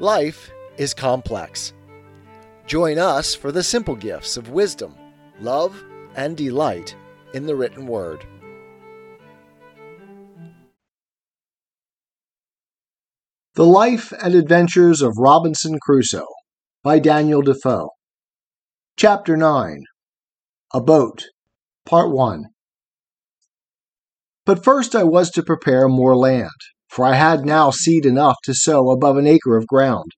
Life is complex. Join us for the simple gifts of wisdom, love, and delight in the written word. The Life and Adventures of Robinson Crusoe by Daniel Defoe. Chapter 9 A Boat, Part 1 But first I was to prepare more land, for I had now seed enough to sow above an acre of ground.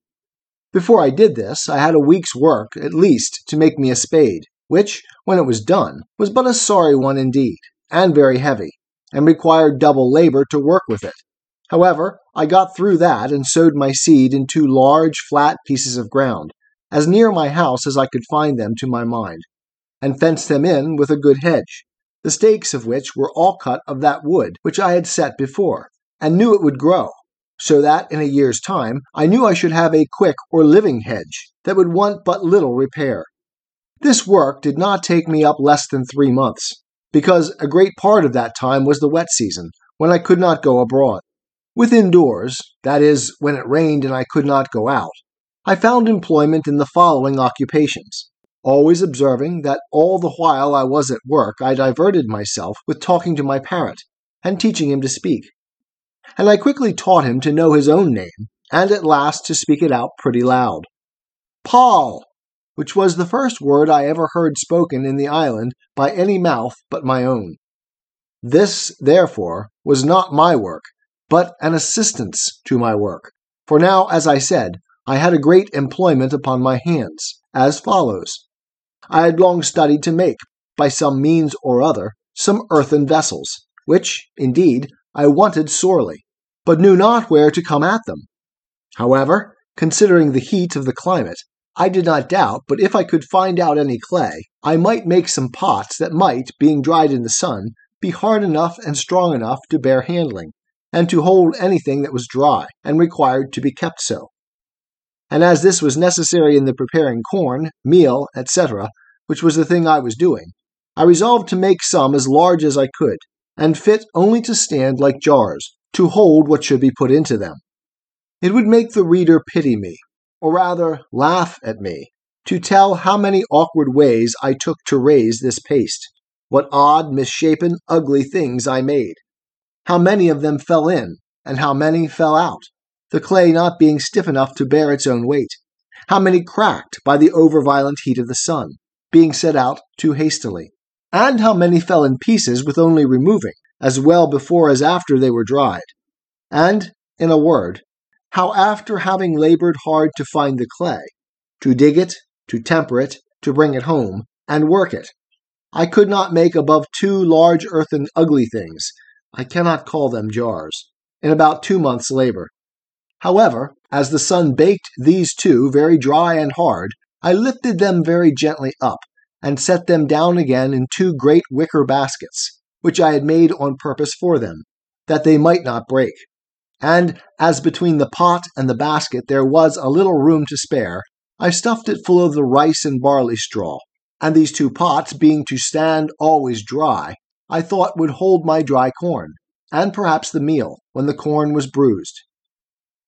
Before I did this, I had a week's work, at least, to make me a spade, which, when it was done, was but a sorry one indeed, and very heavy, and required double labor to work with it. However, I got through that and sowed my seed in two large, flat pieces of ground, as near my house as I could find them to my mind, and fenced them in with a good hedge, the stakes of which were all cut of that wood which I had set before, and knew it would grow, so that in a year's time I knew I should have a quick or living hedge that would want but little repair. This work did not take me up less than three months, because a great part of that time was the wet season, when I could not go abroad. Within doors, that is, when it rained and I could not go out, I found employment in the following occupations, always observing that all the while I was at work I diverted myself with talking to my parrot and teaching him to speak and I quickly taught him to know his own name, and at last to speak it out pretty loud. Poll, which was the first word I ever heard spoken in the island by any mouth but my own. This, therefore, was not my work, but an assistance to my work. For now, as I said, I had a great employment upon my hands, as follows. I had long studied to make, by some means or other, some earthen vessels, which, indeed, I wanted sorely, but knew not where to come at them. However, considering the heat of the climate, I did not doubt but if I could find out any clay, I might make some pots that might, being dried in the sun, be hard enough and strong enough to bear handling, and to hold anything that was dry, and required to be kept so. And as this was necessary in the preparing corn, meal, etc., which was the thing I was doing, I resolved to make some as large as I could, and fit only to stand like jars, to hold what should be put into them. It would make the reader pity me, or rather laugh at me, to tell how many awkward ways I took to raise this paste, what odd, misshapen, ugly things I made, how many of them fell in, and how many fell out, the clay not being stiff enough to bear its own weight, how many cracked by the over violent heat of the sun, being set out too hastily, and how many fell in pieces with only removing, as well before as after they were dried. And, in a word, how after having labored hard to find the clay, to dig it, to temper it, to bring it home, and work it, I could not make above two large earthen ugly things, I cannot call them jars, in about two months' labor. However, as the sun baked these two very dry and hard, I lifted them very gently up, and set them down again in two great wicker baskets, which I had made on purpose for them, that they might not break. And as between the pot and the basket there was a little room to spare, I stuffed it full of the rice and barley straw, and these two pots being to stand always dry, I thought would hold my dry corn, and perhaps the meal, when the corn was bruised.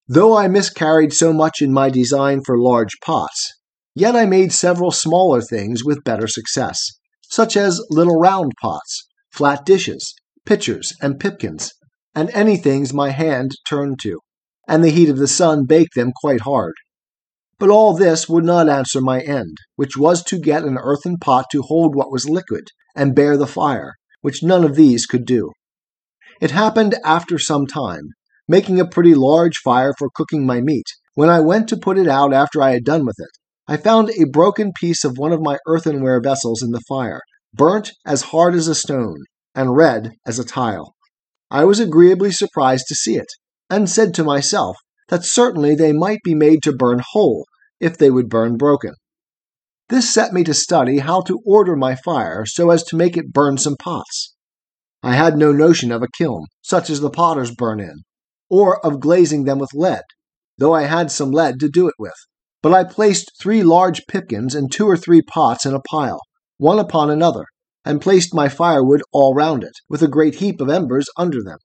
Though I miscarried so much in my design for large pots, Yet I made several smaller things with better success, such as little round pots, flat dishes, pitchers, and pipkins, and any things my hand turned to, and the heat of the sun baked them quite hard. But all this would not answer my end, which was to get an earthen pot to hold what was liquid, and bear the fire, which none of these could do. It happened after some time, making a pretty large fire for cooking my meat, when I went to put it out after I had done with it I found a broken piece of one of my earthenware vessels in the fire, burnt as hard as a stone, and red as a tile. I was agreeably surprised to see it, and said to myself that certainly they might be made to burn whole if they would burn broken. This set me to study how to order my fire so as to make it burn some pots. I had no notion of a kiln, such as the potters burn in, or of glazing them with lead, though I had some lead to do it with. But I placed three large pipkins and two or three pots in a pile, one upon another, and placed my firewood all round it, with a great heap of embers under them.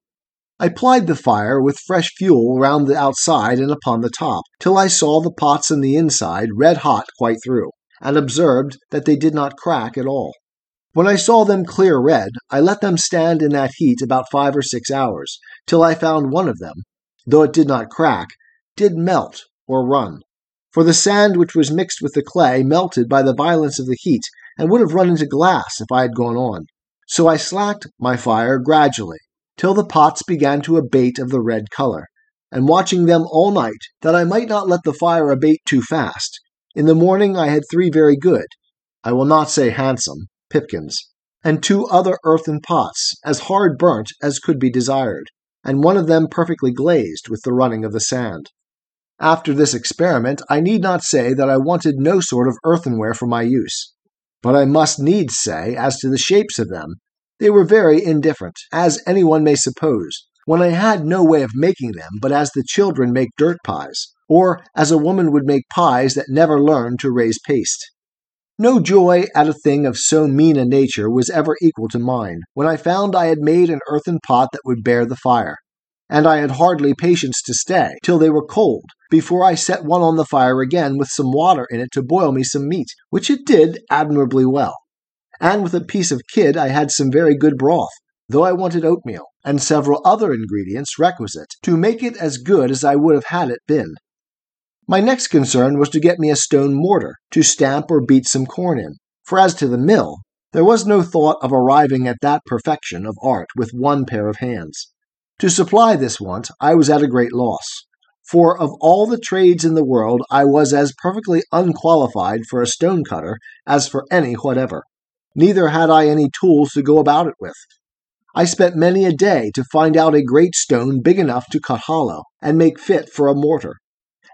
I plied the fire with fresh fuel round the outside and upon the top, till I saw the pots on the inside red hot quite through, and observed that they did not crack at all. When I saw them clear red, I let them stand in that heat about five or six hours, till I found one of them, though it did not crack, did melt or run. For the sand which was mixed with the clay melted by the violence of the heat, and would have run into glass if I had gone on. So I slacked my fire gradually, till the pots began to abate of the red color, and watching them all night, that I might not let the fire abate too fast. In the morning I had three very good, I will not say handsome, pipkins, and two other earthen pots, as hard burnt as could be desired, and one of them perfectly glazed with the running of the sand. After this experiment, I need not say that I wanted no sort of earthenware for my use. But I must needs say, as to the shapes of them, they were very indifferent, as anyone may suppose, when I had no way of making them but as the children make dirt pies, or as a woman would make pies that never learned to raise paste. No joy at a thing of so mean a nature was ever equal to mine, when I found I had made an earthen pot that would bear the fire, and I had hardly patience to stay till they were cold, before I set one on the fire again with some water in it to boil me some meat, which it did admirably well and with a piece of kid I had some very good broth, though I wanted oatmeal, and several other ingredients requisite to make it as good as I would have had it been. My next concern was to get me a stone mortar to stamp or beat some corn in, for as to the mill, there was no thought of arriving at that perfection of art with one pair of hands. To supply this want, I was at a great loss, for of all the trades in the world, I was as perfectly unqualified for a stone cutter as for any whatever neither had I any tools to go about it with. I spent many a day to find out a great stone big enough to cut hollow and make fit for a mortar,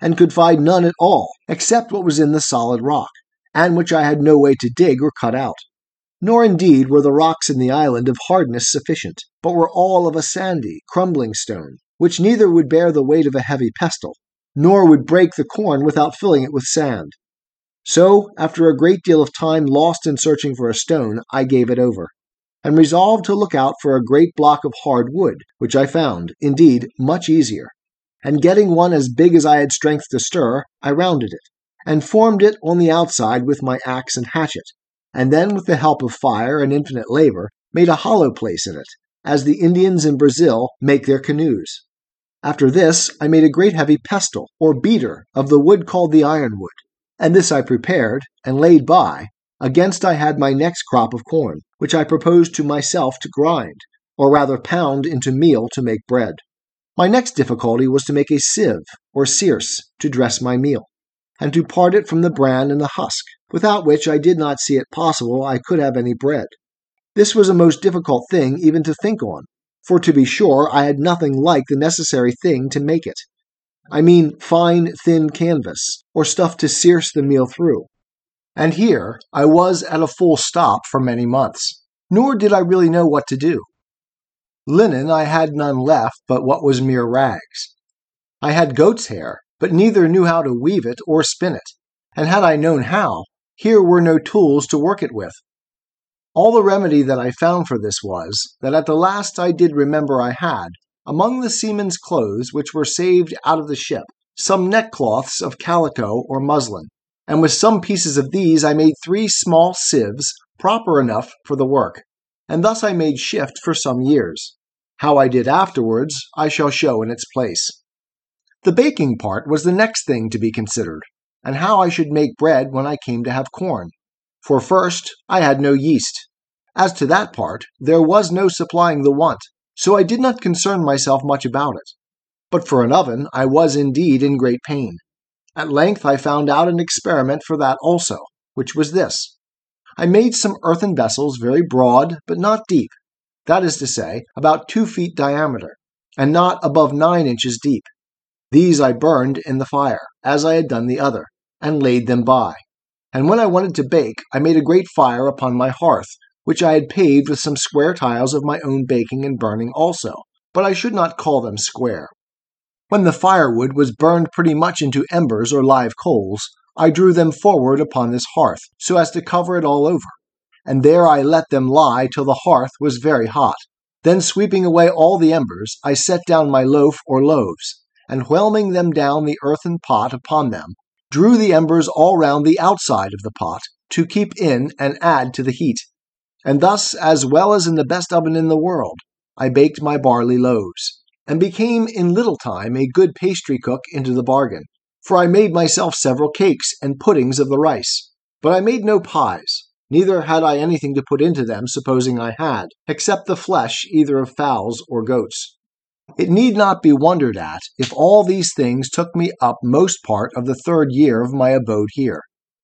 and could find none at all except what was in the solid rock, and which I had no way to dig or cut out. Nor indeed were the rocks in the island of hardness sufficient, but were all of a sandy, crumbling stone, which neither would bear the weight of a heavy pestle, nor would break the corn without filling it with sand. So, after a great deal of time lost in searching for a stone, I gave it over, and resolved to look out for a great block of hard wood, which I found, indeed, much easier. And getting one as big as I had strength to stir, I rounded it, and formed it on the outside with my axe and hatchet, and then, with the help of fire and infinite labor, made a hollow place in it, as the Indians in Brazil make their canoes. After this, I made a great heavy pestle, or beater, of the wood called the ironwood and this I prepared and laid by, against I had my next crop of corn, which I proposed to myself to grind, or rather pound into meal to make bread. My next difficulty was to make a sieve, or searce, to dress my meal, and to part it from the bran and the husk, without which I did not see it possible I could have any bread. This was a most difficult thing even to think on, for to be sure I had nothing like the necessary thing to make it. I mean fine, thin canvas, or stuff to searce the meal through. And here I was at a full stop for many months, nor did I really know what to do. Linen I had none left but what was mere rags. I had goat's hair, but neither knew how to weave it or spin it, and had I known how, here were no tools to work it with. All the remedy that I found for this was, that at the last I did remember I had, among the seamen's clothes which were saved out of the ship, some neckcloths of calico or muslin, and with some pieces of these I made three small sieves proper enough for the work, and thus I made shift for some years. How I did afterwards I shall show in its place. The baking part was the next thing to be considered, and how I should make bread when I came to have corn. For first, I had no yeast. As to that part, there was no supplying the want, so I did not concern myself much about it. But for an oven, I was indeed in great pain. At length I found out an experiment for that also, which was this. I made some earthen vessels very broad, but not deep, that is to say, about two feet diameter, and not above nine inches deep. These I burned in the fire, as I had done the other, and laid them by. And when I wanted to bake, I made a great fire upon my hearth, which I had paved with some square tiles of my own baking and burning also, but I should not call them square. When the firewood was burned pretty much into embers or live coals, I drew them forward upon this hearth, so as to cover it all over, and there I let them lie till the hearth was very hot. Then, sweeping away all the embers, I set down my loaf or loaves, and whelming them down the earthen pot upon them, drew the embers all round the outside of the pot, to keep in and add to the heat. And thus, as well as in the best oven in the world, I baked my barley loaves, and became in little time a good pastry cook into the bargain. For I made myself several cakes and puddings of the rice, but I made no pies, neither had I anything to put into them, supposing I had, except the flesh either of fowls or goats. It need not be wondered at if all these things took me up most part of the third year of my abode here.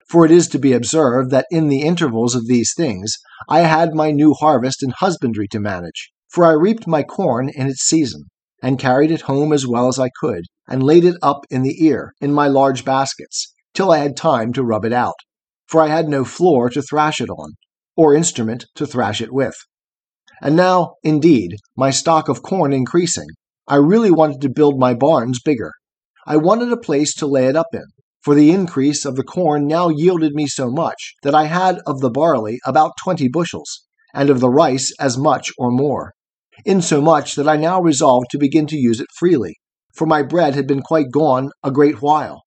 For it is to be observed that in the intervals of these things I had my new harvest and husbandry to manage, for I reaped my corn in its season, and carried it home as well as I could, and laid it up in the ear, in my large baskets, till I had time to rub it out, for I had no floor to thrash it on, or instrument to thrash it with. And now, indeed, my stock of corn increasing, I really wanted to build my barns bigger. I wanted a place to lay it up in, for the increase of the corn now yielded me so much that I had of the barley about twenty bushels, and of the rice as much or more, insomuch that I now resolved to begin to use it freely, for my bread had been quite gone a great while.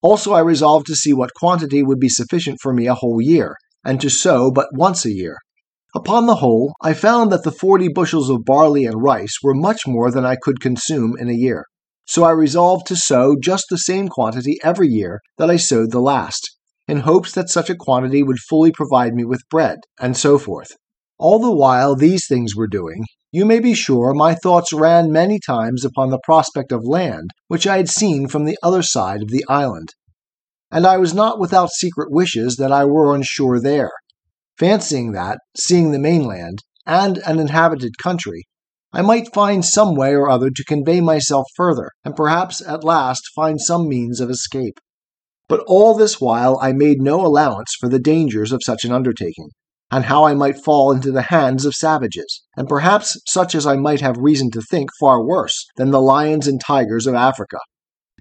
Also, I resolved to see what quantity would be sufficient for me a whole year, and to sow but once a year. Upon the whole, I found that the forty bushels of barley and rice were much more than I could consume in a year. So I resolved to sow just the same quantity every year that I sowed the last, in hopes that such a quantity would fully provide me with bread, and so forth. All the while these things were doing, you may be sure my thoughts ran many times upon the prospect of land which I had seen from the other side of the island. And I was not without secret wishes that I were on shore there, fancying that, seeing the mainland, and an inhabited country, I might find some way or other to convey myself further, and perhaps at last find some means of escape. But all this while I made no allowance for the dangers of such an undertaking, and how I might fall into the hands of savages, and perhaps such as I might have reason to think far worse than the lions and tigers of Africa.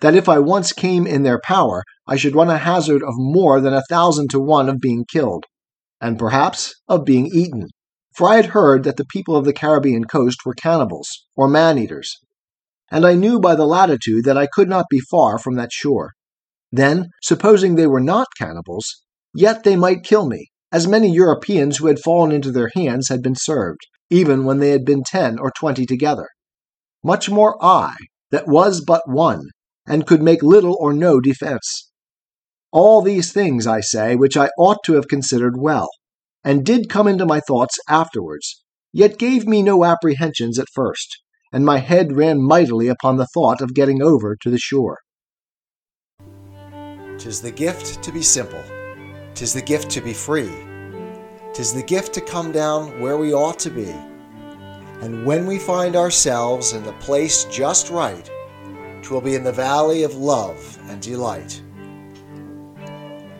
That if I once came in their power, I should run a hazard of more than a thousand to one of being killed, and perhaps of being eaten for I had heard that the people of the Caribbean coast were cannibals, or man eaters, and I knew by the latitude that I could not be far from that shore. Then, supposing they were not cannibals, yet they might kill me, as many Europeans who had fallen into their hands had been served, even when they had been ten or twenty together. Much more I, that was but one, and could make little or no defense. All these things, I say, which I ought to have considered well and did come into my thoughts afterwards, yet gave me no apprehensions at first, and my head ran mightily upon the thought of getting over to the shore. Tis the gift to be simple, tis the gift to be free, tis the gift to come down where we ought to be. And when we find ourselves in the place just right, twill be in the valley of love and delight.